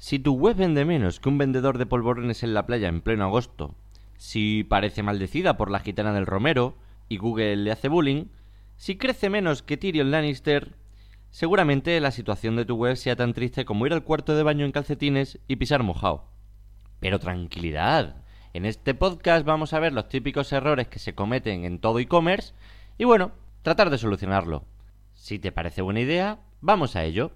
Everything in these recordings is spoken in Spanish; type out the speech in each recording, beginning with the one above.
Si tu web vende menos que un vendedor de polvorones en la playa en pleno agosto, si parece maldecida por la gitana del Romero y Google le hace bullying, si crece menos que Tyrion Lannister, seguramente la situación de tu web sea tan triste como ir al cuarto de baño en calcetines y pisar mojado. Pero tranquilidad, en este podcast vamos a ver los típicos errores que se cometen en todo e-commerce y bueno, tratar de solucionarlo. Si te parece buena idea, vamos a ello.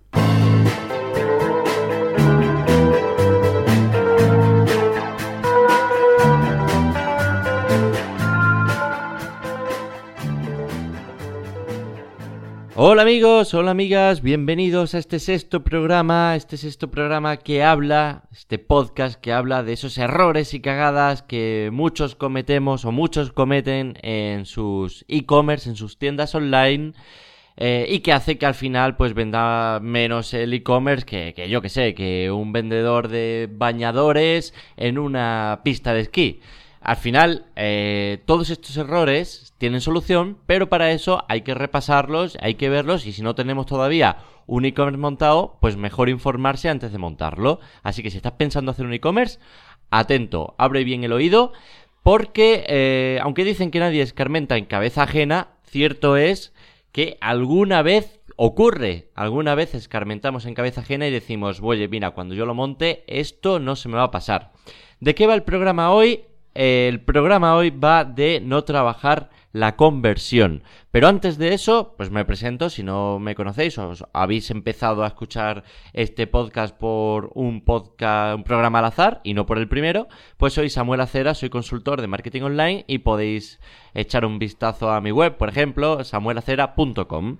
Hola amigos, hola amigas, bienvenidos a este sexto programa, este sexto programa que habla, este podcast que habla de esos errores y cagadas que muchos cometemos o muchos cometen en sus e-commerce, en sus tiendas online. Eh, y que hace que al final pues venda menos el e-commerce que, que yo que sé, que un vendedor de bañadores en una pista de esquí. Al final, eh, todos estos errores tienen solución, pero para eso hay que repasarlos, hay que verlos y si no tenemos todavía un e-commerce montado, pues mejor informarse antes de montarlo. Así que si estás pensando hacer un e-commerce, atento, abre bien el oído, porque eh, aunque dicen que nadie escarmenta en cabeza ajena, cierto es que alguna vez ocurre, alguna vez escarmentamos en cabeza ajena y decimos, oye, mira, cuando yo lo monte, esto no se me va a pasar. ¿De qué va el programa hoy? El programa hoy va de no trabajar la conversión. Pero antes de eso, pues me presento, si no me conocéis o habéis empezado a escuchar este podcast por un podcast, un programa al azar y no por el primero, pues soy Samuel Acera, soy consultor de marketing online y podéis echar un vistazo a mi web, por ejemplo, samuelacera.com.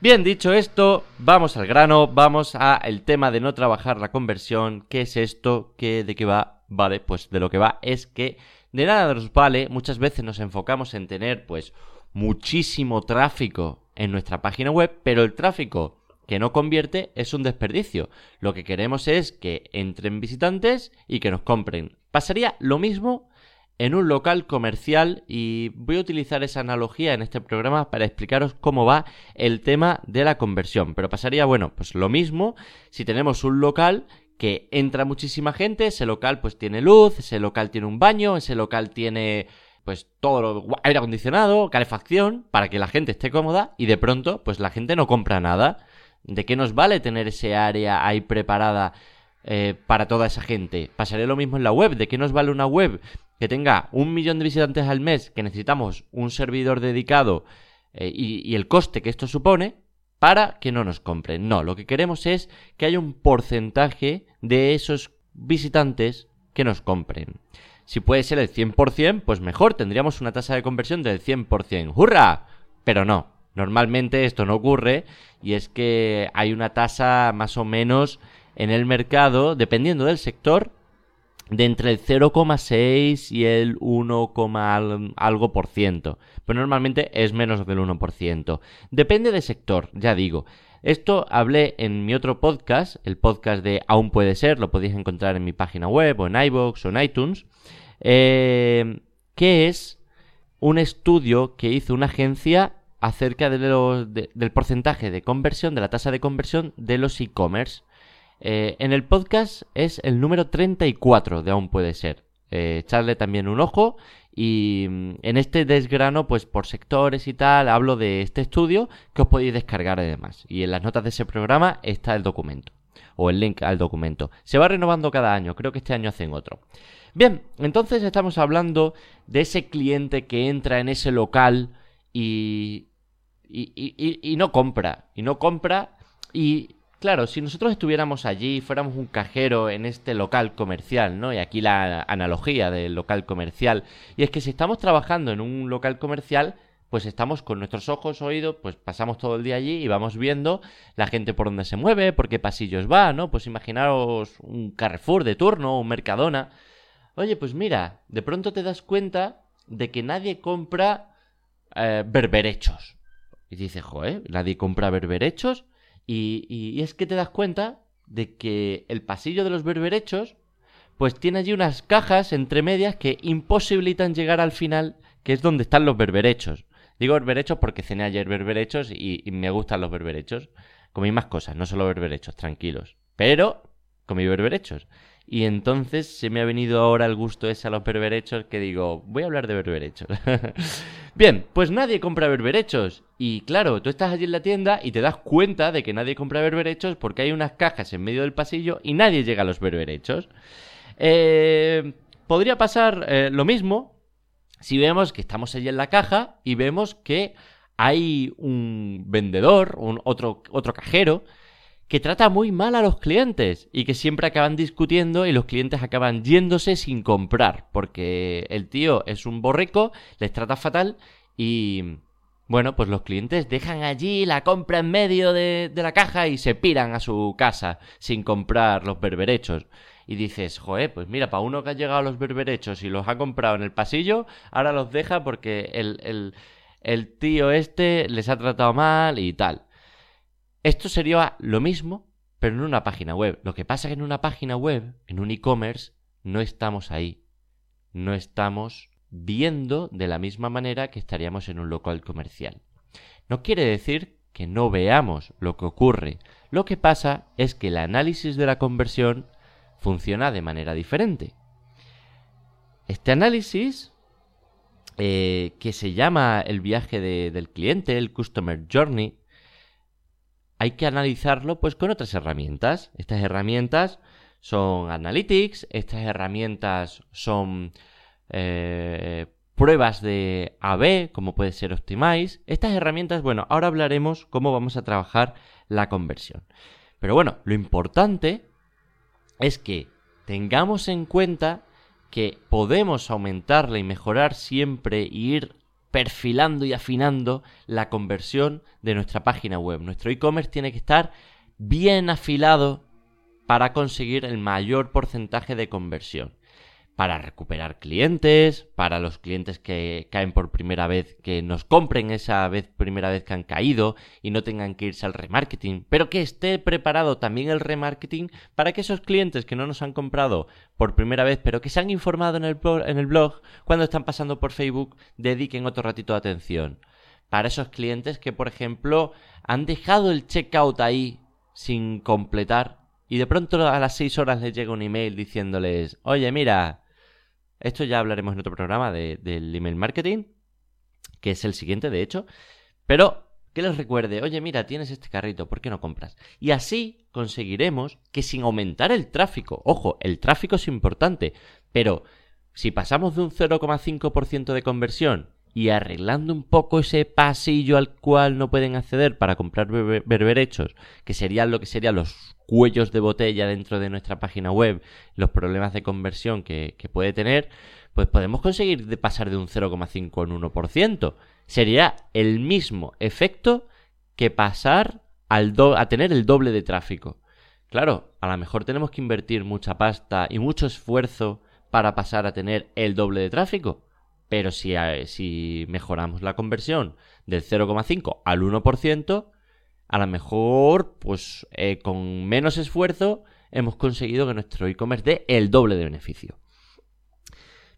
Bien, dicho esto, vamos al grano, vamos a el tema de no trabajar la conversión, qué es esto, qué de qué va Vale, pues de lo que va es que de nada nos vale, muchas veces nos enfocamos en tener pues muchísimo tráfico en nuestra página web, pero el tráfico que no convierte es un desperdicio. Lo que queremos es que entren visitantes y que nos compren. Pasaría lo mismo en un local comercial y voy a utilizar esa analogía en este programa para explicaros cómo va el tema de la conversión. Pero pasaría, bueno, pues lo mismo si tenemos un local que entra muchísima gente, ese local pues tiene luz, ese local tiene un baño, ese local tiene pues todo aire acondicionado, calefacción, para que la gente esté cómoda y de pronto pues la gente no compra nada. ¿De qué nos vale tener ese área ahí preparada eh, para toda esa gente? Pasaré lo mismo en la web. ¿De qué nos vale una web que tenga un millón de visitantes al mes, que necesitamos un servidor dedicado eh, y el coste que esto supone? Para que no nos compren. No, lo que queremos es que haya un porcentaje de esos visitantes que nos compren. Si puede ser el 100%, pues mejor, tendríamos una tasa de conversión del 100%. ¡Hurra! Pero no, normalmente esto no ocurre y es que hay una tasa más o menos en el mercado, dependiendo del sector, de entre el 0,6 y el 1, algo por ciento. Pero normalmente es menos del 1%. Depende del sector, ya digo. Esto hablé en mi otro podcast, el podcast de Aún puede ser, lo podéis encontrar en mi página web o en iVoox o en iTunes, eh, que es un estudio que hizo una agencia acerca de del porcentaje de conversión, de la tasa de conversión de los e-commerce. Eh, en el podcast es el número 34 de Aún puede ser. Eh, echarle también un ojo y mm, en este desgrano, pues por sectores y tal, hablo de este estudio que os podéis descargar además. Y en las notas de ese programa está el documento o el link al documento. Se va renovando cada año, creo que este año hacen otro. Bien, entonces estamos hablando de ese cliente que entra en ese local y, y, y, y no compra, y no compra y Claro, si nosotros estuviéramos allí, fuéramos un cajero en este local comercial, ¿no? Y aquí la analogía del local comercial. Y es que si estamos trabajando en un local comercial, pues estamos con nuestros ojos, oídos, pues pasamos todo el día allí y vamos viendo la gente por dónde se mueve, por qué pasillos va, ¿no? Pues imaginaros un Carrefour de turno, un Mercadona. Oye, pues mira, de pronto te das cuenta de que nadie compra eh, berberechos. Y dices, joder, nadie compra berberechos. Y, es que te das cuenta de que el pasillo de los berberechos, pues tiene allí unas cajas entre medias que imposibilitan llegar al final, que es donde están los berberechos. Digo berberechos porque cené ayer berberechos y, y me gustan los berberechos. Comí más cosas, no solo berberechos, tranquilos. Pero comí berberechos. Y entonces se me ha venido ahora el gusto ese a los berberechos que digo, voy a hablar de berberechos. Bien, pues nadie compra berberechos. Y claro, tú estás allí en la tienda y te das cuenta de que nadie compra berberechos porque hay unas cajas en medio del pasillo y nadie llega a los berberechos. Eh, podría pasar eh, lo mismo si vemos que estamos allí en la caja y vemos que hay un vendedor, un otro, otro cajero, que trata muy mal a los clientes y que siempre acaban discutiendo y los clientes acaban yéndose sin comprar, porque el tío es un borrico, les trata fatal y... Bueno, pues los clientes dejan allí la compra en medio de, la caja y se piran a su casa sin comprar los berberechos. Y dices, joder, pues mira, para uno que ha llegado a los berberechos y los ha comprado en el pasillo, ahora los deja porque el, el, el tío este les ha tratado mal y tal. Esto sería lo mismo, pero en una página web. Lo que pasa es que en una página web, en un e-commerce, no estamos ahí. No estamos viendo de la misma manera que estaríamos en un local comercial. No quiere decir que no veamos lo que ocurre. Lo que pasa es que el análisis de la conversión funciona de manera diferente. Este análisis, eh, que se llama el viaje del cliente, el Customer Journey, hay que analizarlo pues con otras herramientas. Estas herramientas son Analytics, estas herramientas son eh, pruebas de AB, como puede ser Optimize. Estas herramientas, bueno, ahora hablaremos cómo vamos a trabajar la conversión. Pero bueno, lo importante es que tengamos en cuenta que podemos aumentarla y mejorar siempre y ir perfilando y afinando la conversión de nuestra página web. Nuestro e-commerce tiene que estar bien afilado para conseguir el mayor porcentaje de conversión para recuperar clientes, para los clientes que caen por primera vez, que nos compren esa vez primera vez que han caído y no tengan que irse al remarketing, pero que esté preparado también el remarketing para que esos clientes que no nos han comprado por primera vez, pero que se han informado en el blog, en el blog cuando están pasando por Facebook, dediquen otro ratito de atención. Para esos clientes que, por ejemplo, han dejado el checkout ahí sin completar y de pronto a las 6 horas les llega un email diciéndoles, oye, mira, esto ya hablaremos en otro programa del email marketing, que es el siguiente, de hecho. Pero que les recuerde, oye, mira, tienes este carrito, ¿por qué no compras? Y así conseguiremos que sin aumentar el tráfico, ojo, el tráfico es importante, pero si pasamos de un 0,5% de conversión y arreglando un poco ese pasillo al cual no pueden acceder para comprar berberechos, que serían lo que serían los cuellos de botella dentro de nuestra página web, los problemas de conversión que, puede tener, pues podemos conseguir de pasar de un 0,5 en 1%. Sería el mismo efecto que pasar al a tener el doble de tráfico. Claro, a lo mejor tenemos que invertir mucha pasta y mucho esfuerzo para pasar a tener el doble de tráfico pero si, si mejoramos la conversión del 0,5 al 1%, a lo mejor, pues eh, con menos esfuerzo, hemos conseguido que nuestro e-commerce dé el doble de beneficio.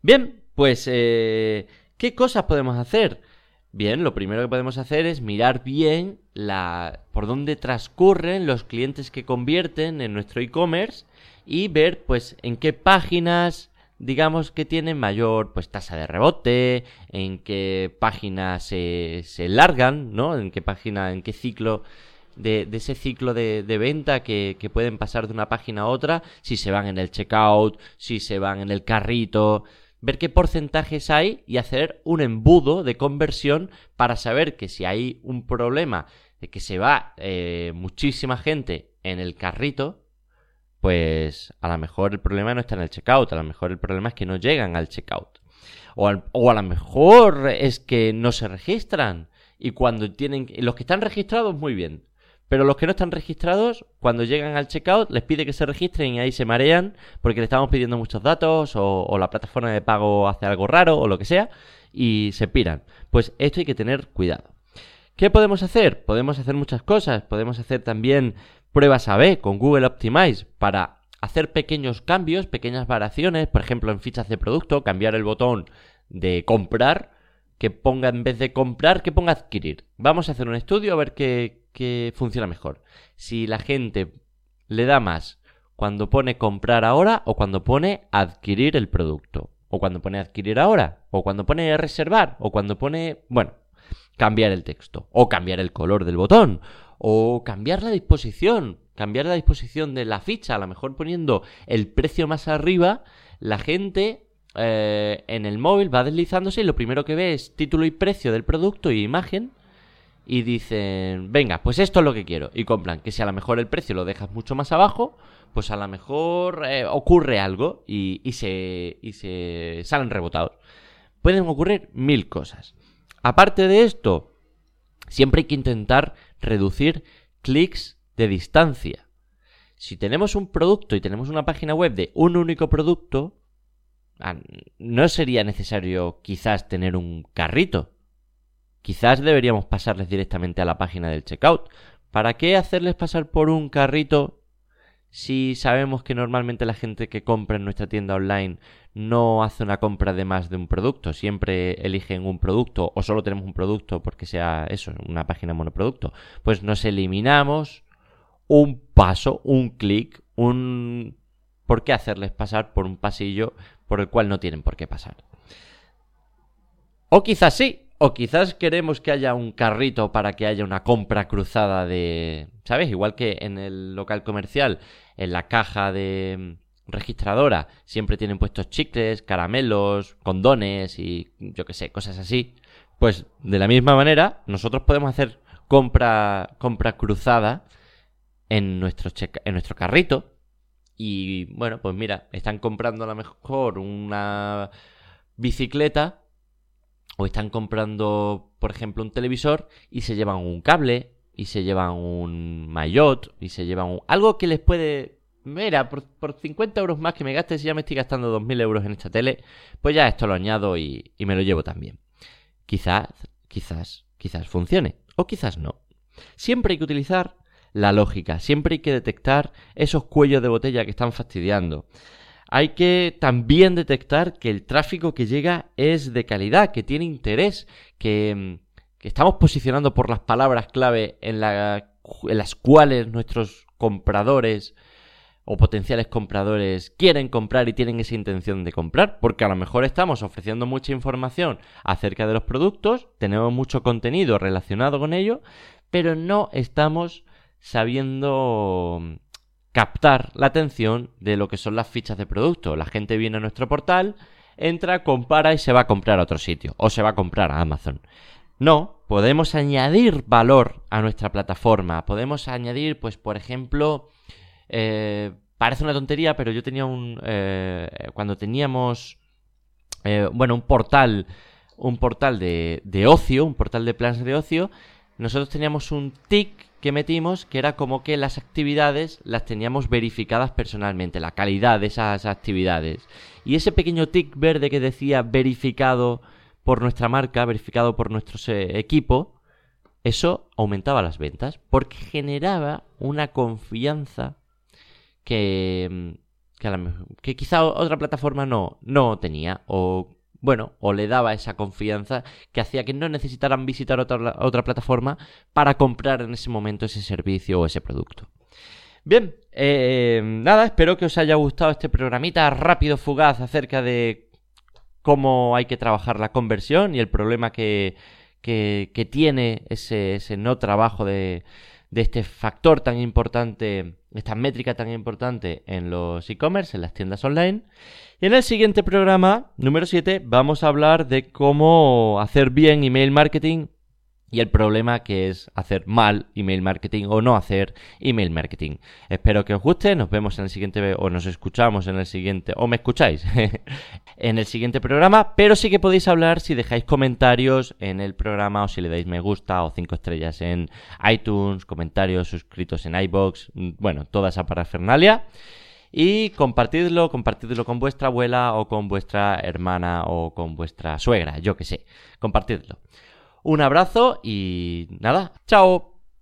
Bien, pues, eh, ¿qué cosas podemos hacer? Bien, lo primero que podemos hacer es mirar bien la, por dónde transcurren los clientes que convierten en nuestro e-commerce y ver, pues, en qué páginas digamos que tienen mayor pues tasa de rebote, en qué página se, se largan, ¿no? En qué página, en qué ciclo de, de ese ciclo de, venta que, que, pueden pasar de una página a otra, si se van en el checkout, si se van en el carrito, ver qué porcentajes hay y hacer un embudo de conversión para saber que si hay un problema de que se va eh, muchísima gente en el carrito, pues a lo mejor el problema no está en el checkout, a lo mejor el problema es que no llegan al checkout. O, o a lo mejor es que no se registran y cuando tienen... Los que están registrados, muy bien. Pero los que no están registrados, cuando llegan al checkout, les pide que se registren y ahí se marean porque le estamos pidiendo muchos datos o, o, la plataforma de pago hace algo raro o lo que sea y se piran. Pues esto hay que tener cuidado. ¿Qué podemos hacer? Podemos hacer muchas cosas. Podemos hacer también pruebas A-B con Google Optimize para hacer pequeños cambios, pequeñas variaciones, por ejemplo en fichas de producto, cambiar el botón de comprar, que ponga en vez de comprar, que ponga adquirir. Vamos a hacer un estudio a ver qué, funciona mejor. Si la gente le da más cuando pone comprar ahora o cuando pone adquirir el producto. O cuando pone adquirir ahora. O cuando pone reservar. O cuando pone, bueno, cambiar el texto. O cambiar el color del botón. O cambiar la disposición. Cambiar la disposición de la ficha. A lo mejor poniendo el precio más arriba. La gente eh, en el móvil va deslizándose y lo primero que ve es título y precio del producto y imagen y dicen, venga, pues esto es lo que quiero. Y compran, que si a lo mejor el precio lo dejas mucho más abajo, pues a lo mejor eh, ocurre algo y, se, y se salen rebotados. Pueden ocurrir mil cosas. Aparte de esto, siempre hay que intentar reducir clics de distancia. Si tenemos un producto y tenemos una página web de un único producto, ah, no sería necesario quizás tener un carrito Quizás deberíamos pasarles directamente a la página del checkout. ¿Para qué hacerles pasar por un carrito si sabemos que normalmente la gente que compra en nuestra tienda online no hace una compra de más de un producto? Siempre eligen un producto o solo tenemos un producto porque sea eso, una página monoproducto. Pues nos eliminamos un paso, un clic, un... ¿Por qué hacerles pasar por un pasillo por el cual no tienen por qué pasar? O quizás sí, o quizás queremos que haya un carrito para que haya una compra cruzada de... ¿Sabes? Igual que en el local comercial, en la caja de mm, registradora, siempre tienen puestos chicles, caramelos, condones y yo qué sé, cosas así. Pues de la misma manera, nosotros podemos hacer compra, compra cruzada en nuestro, en nuestro carrito. Y bueno, pues mira, están comprando a lo mejor una bicicleta o están comprando, por ejemplo, un televisor y se llevan un cable y se llevan un maillot y se llevan algo que les puede... Mira, por, por 50 euros más que me gaste, si ya me estoy gastando 2.000 euros en esta tele, pues ya esto lo añado y, y me lo llevo también. Quizás, quizás, quizás funcione o quizás no. Siempre hay que utilizar la lógica, siempre hay que detectar esos cuellos de botella que están fastidiando hay que también detectar que el tráfico que llega es de calidad, que tiene interés, que, estamos posicionando por las palabras clave en, en las cuales nuestros compradores o potenciales compradores quieren comprar y tienen esa intención de comprar, porque a lo mejor estamos ofreciendo mucha información acerca de los productos, tenemos mucho contenido relacionado con ello, pero no estamos sabiendo captar la atención de lo que son las fichas de producto. La gente viene a nuestro portal, entra, compara y se va a comprar a otro sitio o se va a comprar a Amazon. No, podemos añadir valor a nuestra plataforma. Podemos añadir, pues, por ejemplo, eh, parece una tontería, pero yo tenía un... Eh, cuando teníamos, eh, bueno, un portal, un portal de, de ocio, un portal de planes de ocio, nosotros teníamos un tick que metimos que era como que las actividades las teníamos verificadas personalmente, la calidad de esas actividades. Y ese pequeño tick verde que decía verificado por nuestra marca, verificado por nuestro equipo, eso aumentaba las ventas porque generaba una confianza que, que, que quizá otra plataforma no, no tenía o bueno, o le daba esa confianza que hacía que no necesitaran visitar otra, otra plataforma para comprar en ese momento ese servicio o ese producto. Bien, eh, nada, espero que os haya gustado este programita rápido, fugaz acerca de cómo hay que trabajar la conversión y el problema que, que, tiene ese, ese no trabajo de, de este factor tan importante, esta métrica tan importante en los e-commerce, en las tiendas online. Y en el siguiente programa, número 7, vamos a hablar de cómo hacer bien email marketing y el problema que es hacer mal email marketing o no hacer email marketing. Espero que os guste, nos vemos en el siguiente o nos escuchamos en el siguiente o me escucháis en el siguiente programa, pero sí que podéis hablar si dejáis comentarios en el programa o si le dais me gusta o cinco estrellas en iTunes, comentarios suscritos en iBox, bueno, toda esa parafernalia. Y compartidlo, compartidlo con vuestra abuela o con vuestra hermana o con vuestra suegra, yo que sé. Compartidlo. Un abrazo y nada, chao.